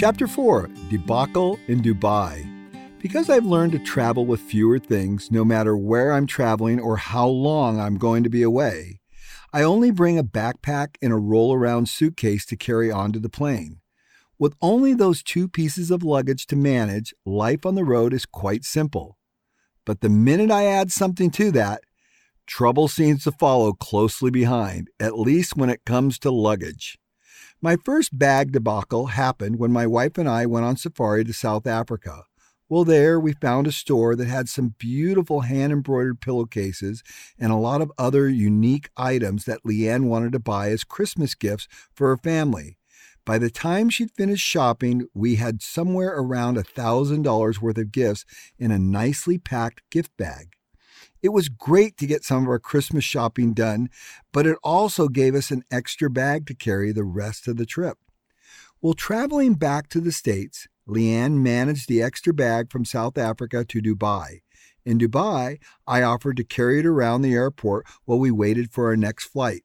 Chapter 4 Debacle in Dubai. Because I've learned to travel with fewer things, no matter where I'm traveling or how long I'm going to be away, I only bring a backpack and a roll around suitcase to carry onto the plane. With only those two pieces of luggage to manage, life on the road is quite simple. But the minute I add something to that, trouble seems to follow closely behind, at least when it comes to luggage. My first bag debacle happened when my wife and I went on safari to South Africa. Well, there we found a store that had some beautiful hand embroidered pillowcases and a lot of other unique items that Leanne wanted to buy as Christmas gifts for her family. By the time she'd finished shopping, we had somewhere around a $1,000 worth of gifts in a nicely packed gift bag. It was great to get some of our Christmas shopping done, but it also gave us an extra bag to carry the rest of the trip. While traveling back to the States, Leanne managed the extra bag from South Africa to Dubai. In Dubai, I offered to carry it around the airport while we waited for our next flight.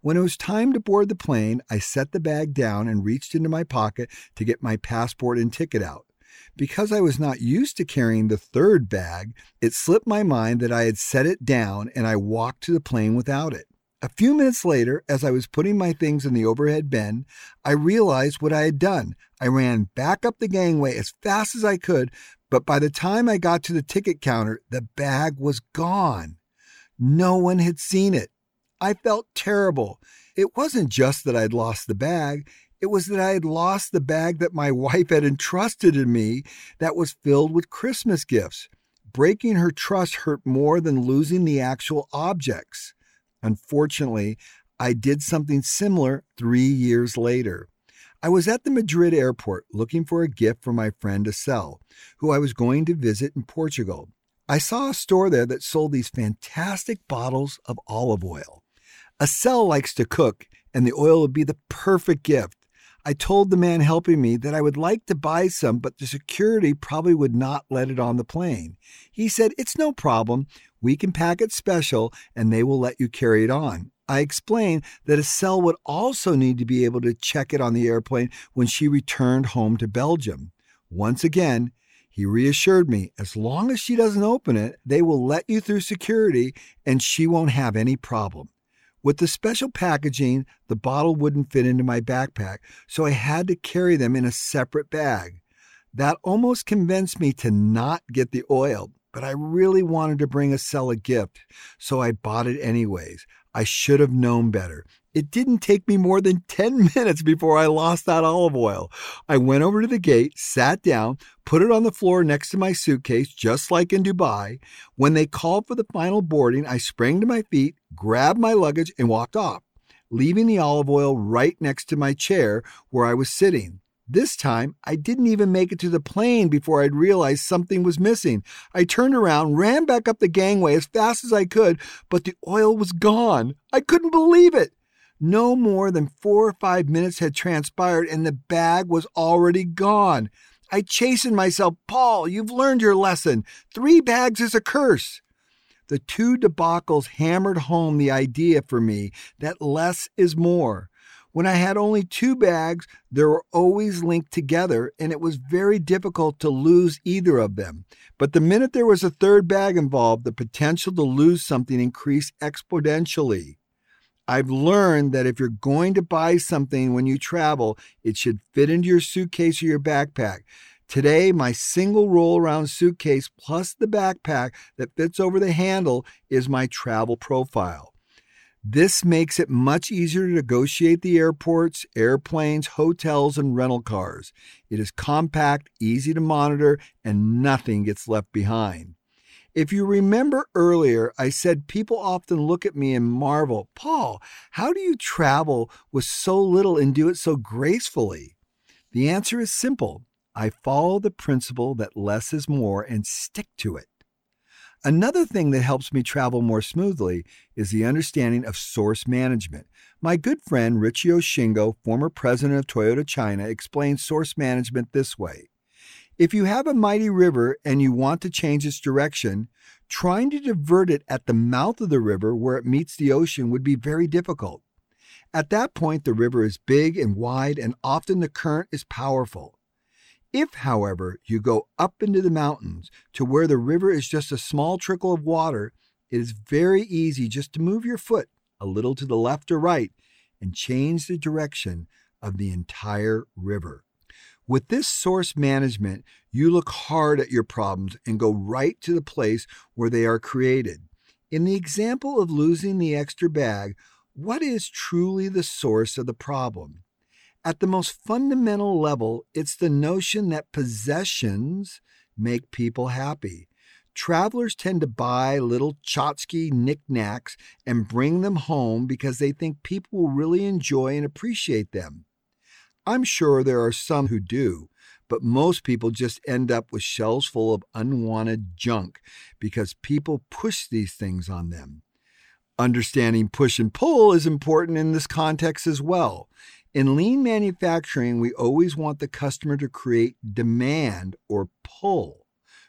When it was time to board the plane, I set the bag down and reached into my pocket to get my passport and ticket out. Because I was not used to carrying the third bag, it slipped my mind that I had set it down and I walked to the plane without it. A few minutes later, as I was putting my things in the overhead bin, I realized what I had done. I ran back up the gangway as fast as I could, but by the time I got to the ticket counter, the bag was gone. No one had seen it. I felt terrible. It wasn't just that I'd lost the bag, it was that I had lost the bag that my wife had entrusted in me that was filled with Christmas gifts. Breaking her trust hurt more than losing the actual objects. Unfortunately, I did something similar three years later. I was at the Madrid airport looking for a gift for my friend Estelle, who I was going to visit in Portugal. I saw a store there that sold these fantastic bottles of olive oil. Estelle likes to cook, and the oil would be the perfect gift. I told the man helping me that I would like to buy some, but the security probably would not let it on the plane. He said, It's no problem. We can pack it special and they will let you carry it on. I explained that Estelle would also need to be able to check it on the airplane when she returned home to Belgium. Once again, he reassured me as long as she doesn't open it, they will let you through security and she won't have any problem. With the special packaging, the bottle wouldn't fit into my backpack, so I had to carry them in a separate bag. That almost convinced me to not get the oil, but I really wanted to bring a gift, so I bought it anyways. I should have known better. It didn't take me more than 10 minutes before I lost that olive oil. I went over to the gate, sat down, put it on the floor next to my suitcase, just like in Dubai. When they called for the final boarding, I sprang to my feet, grabbed my luggage, and walked off, leaving the olive oil right next to my chair where I was sitting. This time, I didn't even make it to the plane before I'd realized something was missing. I turned around, ran back up the gangway as fast as I could, but the oil was gone. I couldn't believe it. No more than four or five minutes had transpired and the bag was already gone. I chastened myself. Paul, you've learned your lesson. Three bags is a curse. The two debacles hammered home the idea for me that less is more. When I had only two bags, they were always linked together, and it was very difficult to lose either of them. But the minute there was a third bag involved, the potential to lose something increased exponentially. I've learned that if you're going to buy something when you travel, it should fit into your suitcase or your backpack. Today, my single roll around suitcase plus the backpack that fits over the handle is my travel profile. This makes it much easier to negotiate the airports, airplanes, hotels, and rental cars. It is compact, easy to monitor, and nothing gets left behind. If you remember earlier, I said people often look at me and marvel, Paul, how do you travel with so little and do it so gracefully? The answer is simple I follow the principle that less is more and stick to it. Another thing that helps me travel more smoothly is the understanding of source management. My good friend Ritsuo Shingo, former president of Toyota China, explains source management this way if you have a mighty river and you want to change its direction, trying to divert it at the mouth of the river where it meets the ocean would be very difficult. At that point, the river is big and wide, and often the current is powerful. If, however, you go up into the mountains to where the river is just a small trickle of water, it is very easy just to move your foot a little to the left or right and change the direction of the entire river. With this source management, you look hard at your problems and go right to the place where they are created. In the example of losing the extra bag, what is truly the source of the problem? At the most fundamental level, it's the notion that possessions make people happy. Travelers tend to buy little tchotchke knickknacks and bring them home because they think people will really enjoy and appreciate them. I'm sure there are some who do, but most people just end up with shelves full of unwanted junk because people push these things on them. Understanding push and pull is important in this context as well. In lean manufacturing, we always want the customer to create demand or pull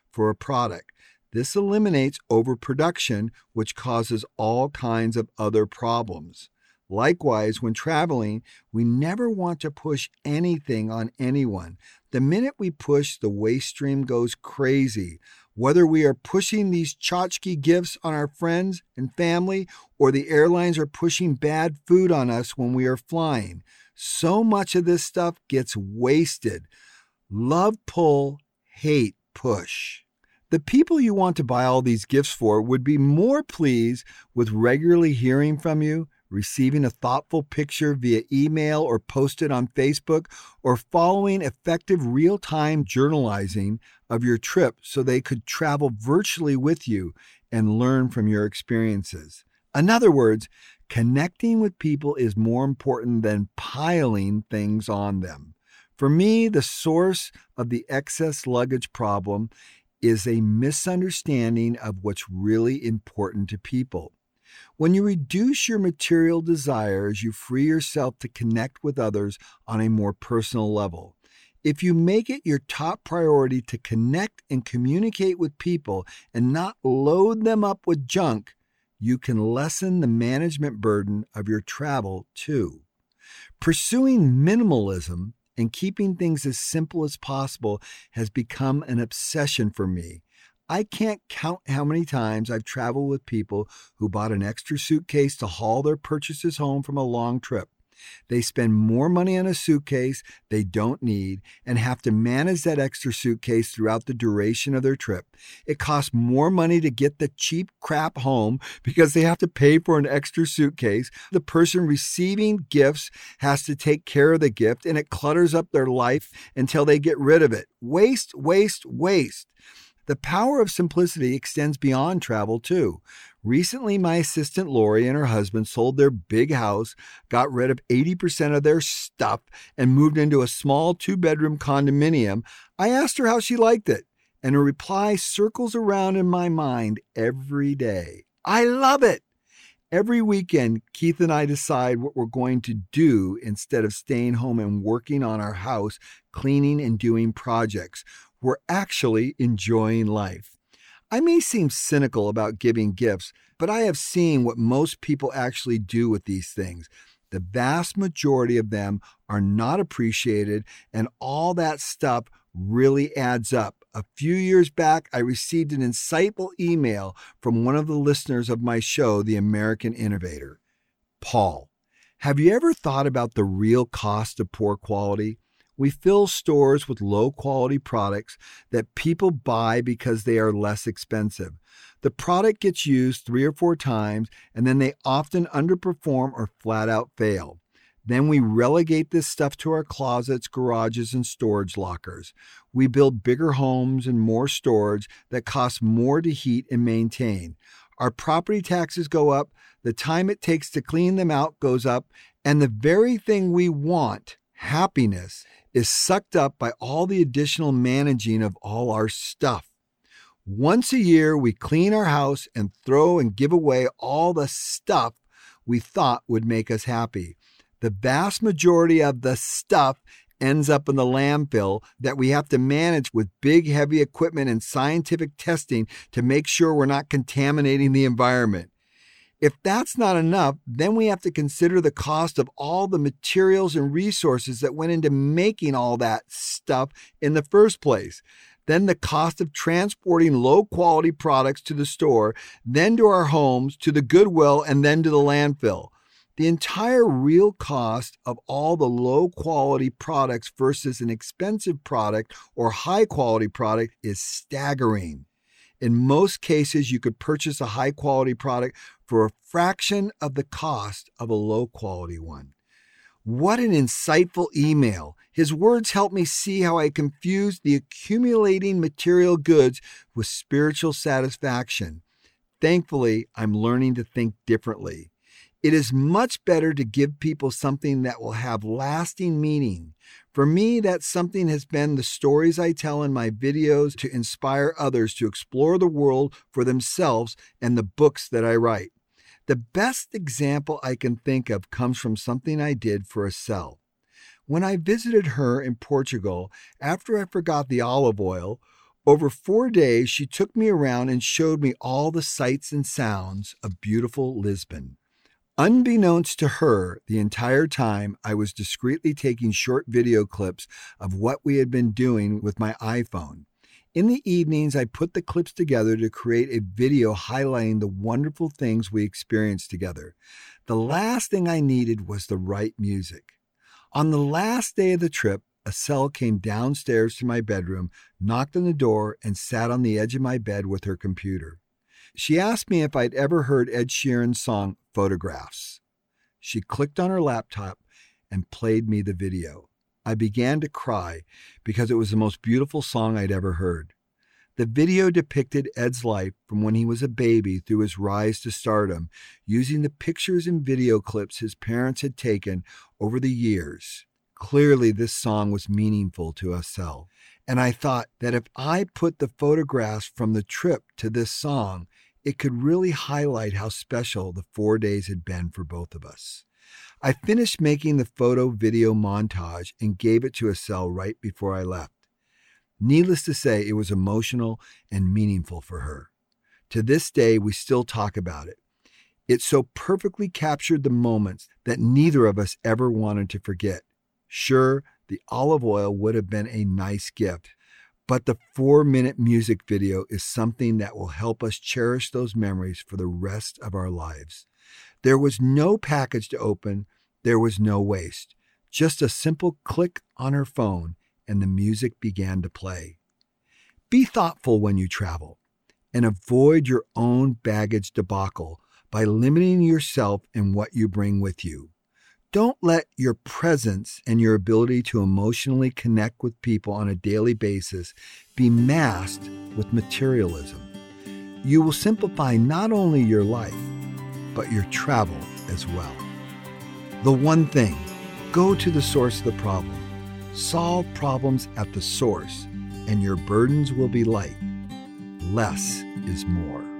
for a product. This eliminates overproduction, which causes all kinds of other problems. Likewise, when traveling, we never want to push anything on anyone. The minute we push, the waste stream goes crazy. Whether we are pushing these tchotchke gifts on our friends and family, or the airlines are pushing bad food on us when we are flying, so much of this stuff gets wasted. Love pull, hate push. The people you want to buy all these gifts for would be more pleased with regularly hearing from you receiving a thoughtful picture via email or posted on Facebook, or following effective real time journalizing of your trip so they could travel virtually with you and learn from your experiences. In other words, connecting with people is more important than piling things on them. For me, the source of the excess luggage problem is a misunderstanding of what's really important to people. When you reduce your material desires, you free yourself to connect with others on a more personal level. If you make it your top priority to connect and communicate with people and not load them up with junk, you can lessen the management burden of your travel too. Pursuing minimalism and keeping things as simple as possible has become an obsession for me. I can't count how many times I've traveled with people who bought an extra suitcase to haul their purchases home from a long trip. They spend more money on a suitcase they don't need and have to manage that extra suitcase throughout the duration of their trip. It costs more money to get the cheap crap home because they have to pay for an extra suitcase. The person receiving gifts has to take care of the gift and it clutters up their life until they get rid of it. Waste, waste, waste. The power of simplicity extends beyond travel, too. Recently, my assistant Lori and her husband sold their big house, got rid of 80% of their stuff, and moved into a small two bedroom condominium. I asked her how she liked it, and her reply circles around in my mind every day. I love it! Every weekend, Keith and I decide what we're going to do instead of staying home and working on our house, cleaning and doing projects we're actually enjoying life. I may seem cynical about giving gifts, but I have seen what most people actually do with these things. The vast majority of them are not appreciated, and all that stuff really adds up. A few years back, I received an insightful email from one of the listeners of my show, The American Innovator. Paul, have you ever thought about the real cost of poor quality? We fill stores with low quality products that people buy because they are less expensive. The product gets used three or four times and then they often underperform or flat out fail. Then we relegate this stuff to our closets, garages, and storage lockers. We build bigger homes and more storage that cost more to heat and maintain. Our property taxes go up, the time it takes to clean them out goes up, and the very thing we want, happiness, is sucked up by all the additional managing of all our stuff. Once a year, we clean our house and throw and give away all the stuff we thought would make us happy. The vast majority of the stuff ends up in the landfill that we have to manage with big, heavy equipment and scientific testing to make sure we're not contaminating the environment. If that's not enough, then we have to consider the cost of all the materials and resources that went into making all that stuff in the first place. Then the cost of transporting low quality products to the store, then to our homes, to the Goodwill, and then to the landfill. The entire real cost of all the low quality products versus an expensive product or high quality product is staggering. In most cases, you could purchase a high quality product for a fraction of the cost of a low quality one. What an insightful email. His words helped me see how I confused the accumulating material goods with spiritual satisfaction. Thankfully, I'm learning to think differently. It is much better to give people something that will have lasting meaning. For me, that something has been the stories I tell in my videos to inspire others to explore the world for themselves and the books that I write. The best example I can think of comes from something I did for Estelle. When I visited her in Portugal, after I forgot the olive oil, over four days she took me around and showed me all the sights and sounds of beautiful Lisbon. Unbeknownst to her, the entire time I was discreetly taking short video clips of what we had been doing with my iPhone. In the evenings, I put the clips together to create a video highlighting the wonderful things we experienced together. The last thing I needed was the right music. On the last day of the trip, Estelle came downstairs to my bedroom, knocked on the door, and sat on the edge of my bed with her computer. She asked me if I'd ever heard Ed Sheeran's song Photographs. She clicked on her laptop and played me the video. I began to cry because it was the most beautiful song I'd ever heard. The video depicted Ed's life from when he was a baby through his rise to stardom, using the pictures and video clips his parents had taken over the years. Clearly, this song was meaningful to us all. And I thought that if I put the photographs from the trip to this song, it could really highlight how special the four days had been for both of us. I finished making the photo video montage and gave it to Estelle right before I left. Needless to say, it was emotional and meaningful for her. To this day, we still talk about it. It so perfectly captured the moments that neither of us ever wanted to forget. Sure, the olive oil would have been a nice gift, but the four minute music video is something that will help us cherish those memories for the rest of our lives. There was no package to open, there was no waste. Just a simple click on her phone, and the music began to play. Be thoughtful when you travel and avoid your own baggage debacle by limiting yourself and what you bring with you. Don't let your presence and your ability to emotionally connect with people on a daily basis be masked with materialism. You will simplify not only your life, but your travel as well. The one thing go to the source of the problem, solve problems at the source, and your burdens will be light. Less is more.